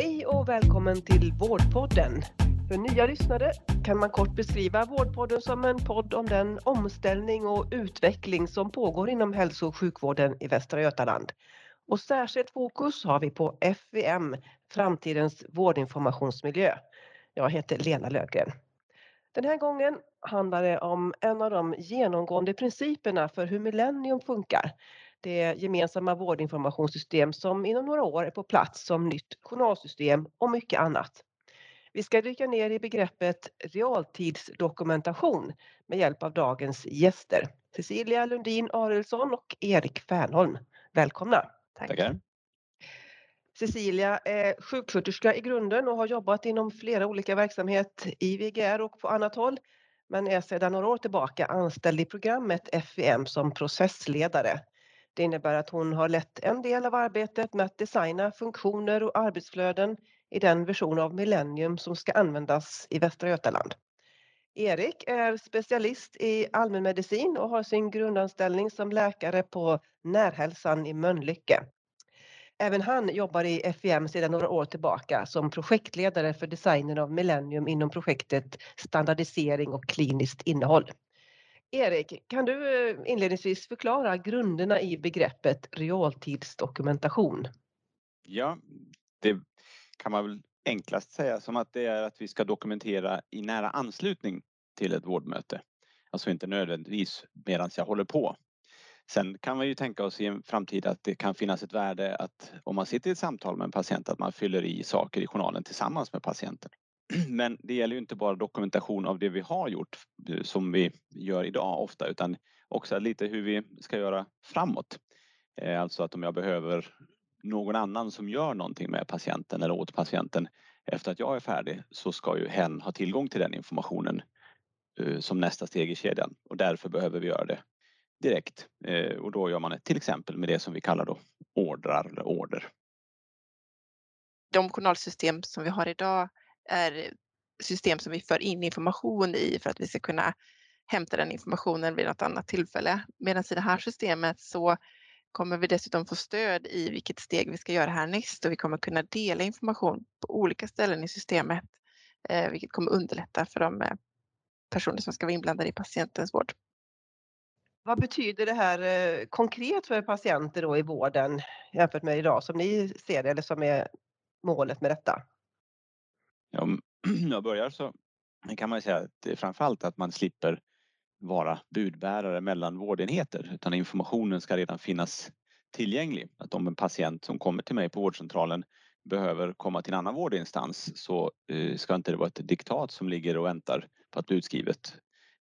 Hej och välkommen till Vårdpodden. För nya lyssnare kan man kort beskriva Vårdpodden som en podd om den omställning och utveckling som pågår inom hälso och sjukvården i Västra Götaland. Och särskilt fokus har vi på FVM, framtidens vårdinformationsmiljö. Jag heter Lena Löfgren. Den här gången handlar det om en av de genomgående principerna för hur Millennium funkar. Det gemensamma vårdinformationssystem som inom några år är på plats som nytt journalsystem och mycket annat. Vi ska dyka ner i begreppet realtidsdokumentation med hjälp av dagens gäster. Cecilia Lundin Arelsson och Erik Fernholm. Välkomna! Tack. Tackar. Cecilia är sjuksköterska i grunden och har jobbat inom flera olika verksamheter i VGR och på annat håll men är sedan några år tillbaka anställd i programmet FVM som processledare. Det innebär att hon har lett en del av arbetet med att designa funktioner och arbetsflöden i den version av Millennium som ska användas i Västra Götaland. Erik är specialist i allmänmedicin och har sin grundanställning som läkare på Närhälsan i Mölnlycke. Även han jobbar i FIM sedan några år tillbaka som projektledare för designen av Millennium inom projektet Standardisering och kliniskt innehåll. Erik, kan du eh, inledningsvis förklara grunderna i begreppet realtidsdokumentation? Ja, det kan man väl enklast säga som att det är att vi ska dokumentera i nära anslutning till ett vårdmöte. Alltså inte nödvändigtvis medan jag håller på. Sen kan man ju tänka oss i en framtid att det kan finnas ett värde att om man sitter i ett samtal med en patient att man fyller i saker i journalen tillsammans med patienten. Men det gäller ju inte bara dokumentation av det vi har gjort eh, som vi gör idag ofta utan också lite hur vi ska göra framåt. Eh, alltså att om jag behöver någon annan som gör någonting med patienten eller åt patienten efter att jag är färdig så ska ju hen ha tillgång till den informationen eh, som nästa steg i kedjan och därför behöver vi göra det direkt och då gör man det till exempel med det som vi kallar då ordrar eller order. De journalsystem som vi har idag är system som vi för in information i för att vi ska kunna hämta den informationen vid något annat tillfälle. Medan i det här systemet så kommer vi dessutom få stöd i vilket steg vi ska göra härnäst och vi kommer kunna dela information på olika ställen i systemet, eh, vilket kommer underlätta för de eh, personer som ska vara inblandade i patientens vård. Vad betyder det här eh, konkret för patienter då i vården jämfört med idag som ni ser det eller som är målet med detta? Om jag börjar så kan man säga att det är framförallt att man slipper vara budbärare mellan vårdenheter utan informationen ska redan finnas tillgänglig. Att om en patient som kommer till mig på vårdcentralen behöver komma till en annan vårdinstans så eh, ska inte det vara ett diktat som ligger och väntar på att bli utskrivet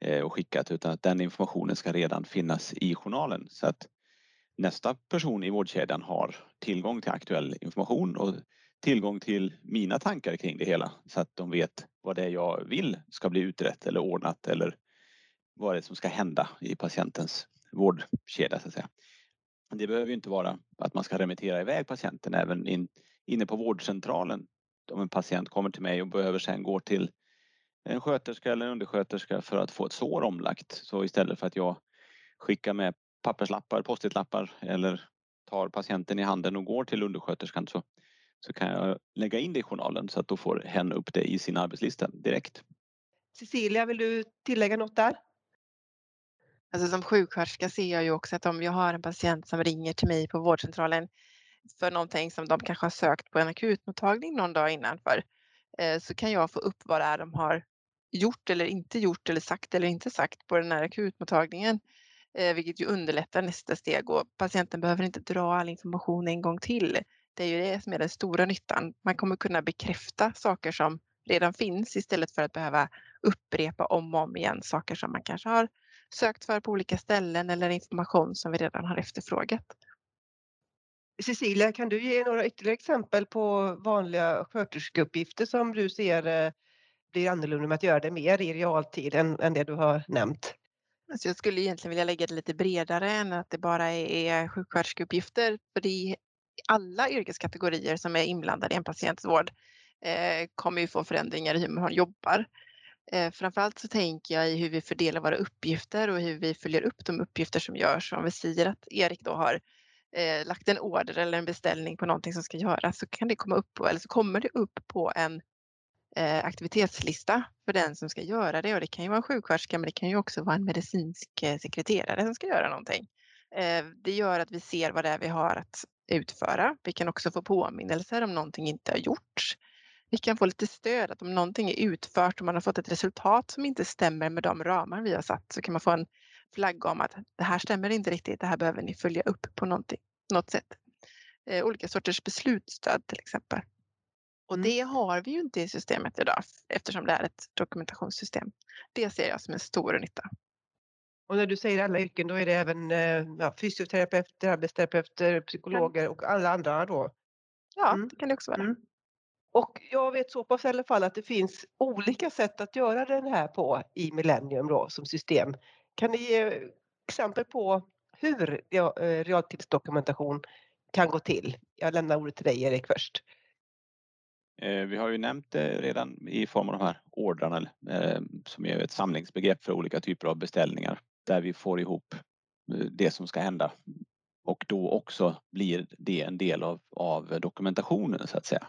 eh, och skickat utan att den informationen ska redan finnas i journalen så att nästa person i vårdkedjan har tillgång till aktuell information och tillgång till mina tankar kring det hela så att de vet vad det är jag vill ska bli utrett eller ordnat eller vad det är som ska hända i patientens vårdkedja så att säga. Det behöver inte vara att man ska remittera iväg patienten även in, inne på vårdcentralen. Om en patient kommer till mig och behöver sen gå till en sköterska eller en undersköterska för att få ett sår omlagt. Så istället för att jag skickar med papperslappar, postitlappar eller tar patienten i handen och går till undersköterskan så så kan jag lägga in det i journalen så att då får hen upp det i sin arbetslista direkt. Cecilia, vill du tillägga något där? Alltså som sjuksköterska ser jag ju också att om jag har en patient som ringer till mig på vårdcentralen för någonting som de kanske har sökt på en akutmottagning någon dag innan för eh, så kan jag få upp vad det är de har gjort eller inte gjort eller sagt eller inte sagt på den här akutmottagningen. Eh, vilket ju underlättar nästa steg och patienten behöver inte dra all information en gång till det är ju det som är den stora nyttan. Man kommer kunna bekräfta saker som redan finns istället för att behöva upprepa om och om igen saker som man kanske har sökt för på olika ställen eller information som vi redan har efterfrågat. Cecilia, kan du ge några ytterligare exempel på vanliga sköterskeuppgifter som du ser eh, blir annorlunda med att göra det mer i realtid än, än det du har nämnt? Alltså jag skulle egentligen vilja lägga det lite bredare än att det bara är sjuksköterskeuppgifter. För det alla yrkeskategorier som är inblandade i en patients vård eh, kommer ju få förändringar i hur man jobbar. Eh, framförallt så tänker jag i hur vi fördelar våra uppgifter och hur vi följer upp de uppgifter som görs. Om vi säger att Erik då har eh, lagt en order eller en beställning på någonting som ska göras så kan det komma upp på, eller så kommer det upp på en eh, aktivitetslista för den som ska göra det och det kan ju vara en sjuksköterska men det kan ju också vara en medicinsk eh, sekreterare som ska göra någonting. Eh, det gör att vi ser vad det är vi har att utföra. Vi kan också få påminnelser om någonting inte har gjorts. Vi kan få lite stöd att om någonting är utfört och man har fått ett resultat som inte stämmer med de ramar vi har satt så kan man få en flagga om att det här stämmer inte riktigt, det här behöver ni följa upp på något sätt. Eh, olika sorters beslutsstöd till exempel. Och mm. det har vi ju inte i systemet idag eftersom det är ett dokumentationssystem. Det ser jag som en stor nytta. Och när du säger alla yrken då är det även eh, ja, fysioterapeuter, arbetsterapeuter, psykologer och alla andra då? Ja, mm. det kan det också vara. Mm. Och jag vet så pass i alla fall att det finns olika sätt att göra den här på i Millennium då, som system. Kan ni ge exempel på hur eh, realtidsdokumentation kan gå till? Jag lämnar ordet till dig Erik först. Eh, vi har ju nämnt det redan i form av de här ordrarna som är ett samlingsbegrepp för olika typer av beställningar där vi får ihop eh, det som ska hända. Och då också blir det en del av, av dokumentationen så att säga.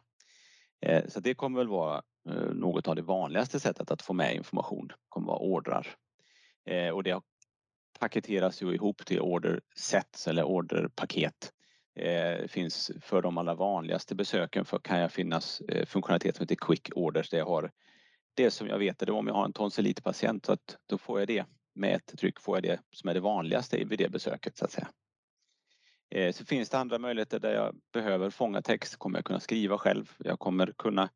Eh, så det kommer väl vara eh, något av det vanligaste sättet att få med information, Det kommer vara ordrar. Och det paketeras ju ihop till order sets eller orderpaket. Det finns för de allra vanligaste besöken för, kan jag finnas funktionalitet som heter Quick Orders. Där jag har det som jag vet är om jag har en tonsillitpatient så att då får jag det med ett tryck får jag det som är det vanligaste vid det besöket så att säga. Eh, så finns det andra möjligheter där jag behöver fånga text kommer jag kunna skriva själv. Jag kommer kunna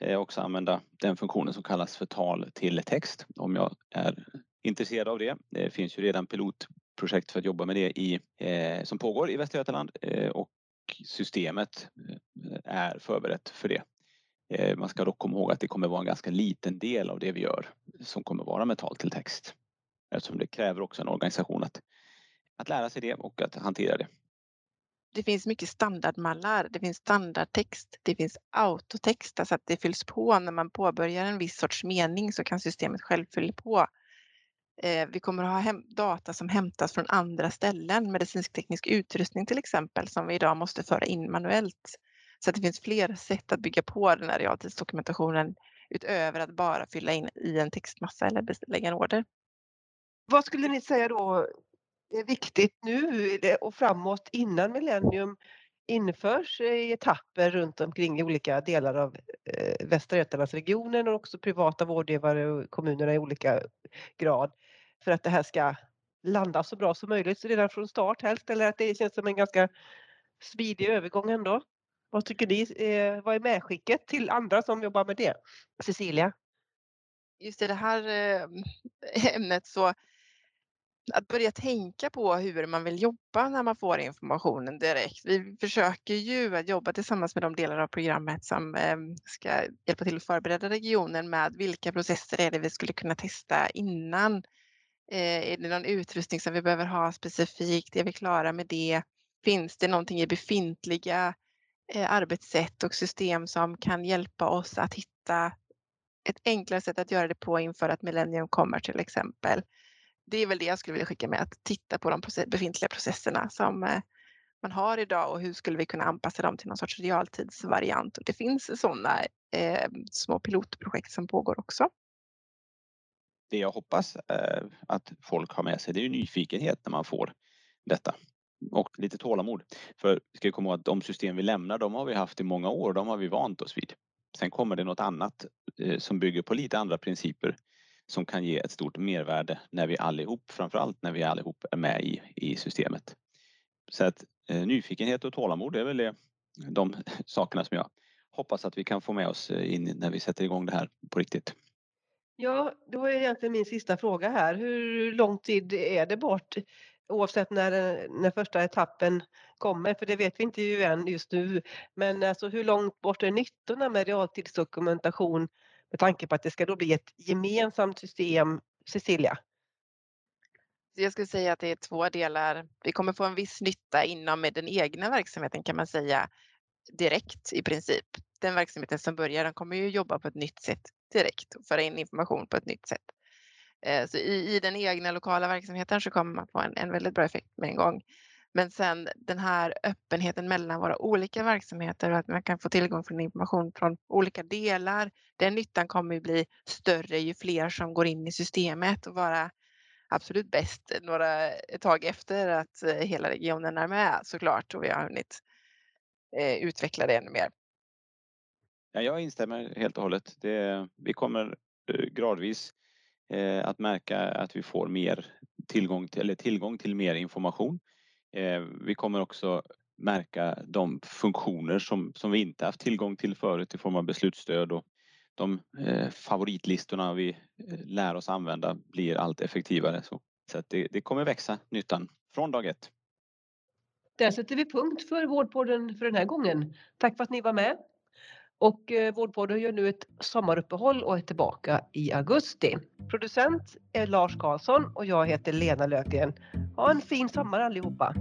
eh, också använda den funktionen som kallas för tal till text om jag är intresserad av det. Det finns ju redan pilotprojekt för att jobba med det i, eh, som pågår i Västra Götaland och systemet är förberett för det. Man ska dock komma ihåg att det kommer vara en ganska liten del av det vi gör som kommer vara med tal till text. Eftersom det kräver också en organisation att, att lära sig det och att hantera det. Det finns mycket standardmallar, det finns standardtext, det finns autotext, alltså att det fylls på när man påbörjar en viss sorts mening så kan systemet själv fylla på Eh, vi kommer att ha data som hämtas från andra ställen, medicinsk-teknisk utrustning till exempel, som vi idag måste föra in manuellt. Så att det finns fler sätt att bygga på den här realtidsdokumentationen utöver att bara fylla in i en textmassa eller lägga en order. Vad skulle ni säga då är viktigt nu och framåt innan Millennium införs i etapper runt omkring i olika delar av eh, Västra Götalandsregionen och också privata vårdgivare och kommunerna i olika grad för att det här ska landa så bra som möjligt så redan från start helst eller att det känns som en ganska smidig övergång ändå. Vad tycker ni? Eh, vad är medskicket till andra som jobbar med det? Cecilia? Just i det här eh, ämnet så att börja tänka på hur man vill jobba när man får informationen direkt. Vi försöker ju att jobba tillsammans med de delar av programmet som ehm, ska hjälpa till att förbereda regionen med vilka processer är det vi skulle kunna testa innan. Eh, är det någon utrustning som vi behöver ha specifikt? Är vi klara med det? Finns det någonting i befintliga eh, arbetssätt och system som kan hjälpa oss att hitta ett enklare sätt att göra det på inför att millennium kommer till exempel det är väl det jag skulle vilja skicka med, att titta på de befintliga processerna som eh, man har idag och hur skulle vi kunna anpassa dem till någon sorts realtidsvariant. Och det finns sådana eh, små pilotprojekt som pågår också. Det jag hoppas eh, att folk har med sig det är nyfikenhet när man får detta och lite tålamod. För vi ska komma ihåg att de system vi lämnar, de har vi haft i många år, de har vi vant oss vid. Sen kommer det något annat eh, som bygger på lite andra principer som kan ge ett stort mervärde när vi allihop, framförallt när vi allihop är med i, i systemet. Så att eh, nyfikenhet och tålamod är väl det, de sakerna som jag hoppas att vi kan få med oss eh, in när vi sätter igång det här på riktigt. Ja, det var egentligen min sista fråga här. Hur lång tid är det bort oavsett när, när första etappen kommer? För det vet vi inte ju än just nu. Men alltså hur långt bort är nyttorna med realtidsdokumentation med tanke på att det ska då bli ett gemensamt system. Cecilia? Jag skulle säga att det är två delar. Vi kommer få en viss nytta inom den egna verksamheten kan man säga direkt i princip. Den verksamheten som börjar, den kommer ju jobba på ett nytt sätt direkt och föra in information på ett nytt sätt. Eh, så i, i den egna lokala verksamheten så kommer man få en, en väldigt bra effekt med en gång. Men sen den här öppenheten mellan våra olika verksamheter och att man kan få tillgång till information från olika delar. Den nyttan kommer ju bli större ju fler som går in i systemet och vara absolut bäst några ett tag efter att eh, hela regionen är med såklart och vi har hunnit eh, utveckla det ännu mer. Ja, jag instämmer helt och hållet. Det, vi kommer eh, gradvis att märka att vi får mer tillgång till, eller tillgång till mer information. Eh, vi kommer också märka de funktioner som, som vi inte haft tillgång till förut i form av beslutsstöd och de eh, favoritlistorna vi eh, lär oss använda blir allt effektivare. Så, så att det, det kommer växa nyttan från dag ett. Där sätter vi punkt för Vårdpodden för den här gången. Tack för att ni var med. Och eh, Vårdpodden gör nu ett sommaruppehåll och är tillbaka i augusti. Producent är Lars Karlsson och jag heter Lena Löfgren. Ha en fin sommar allihopa!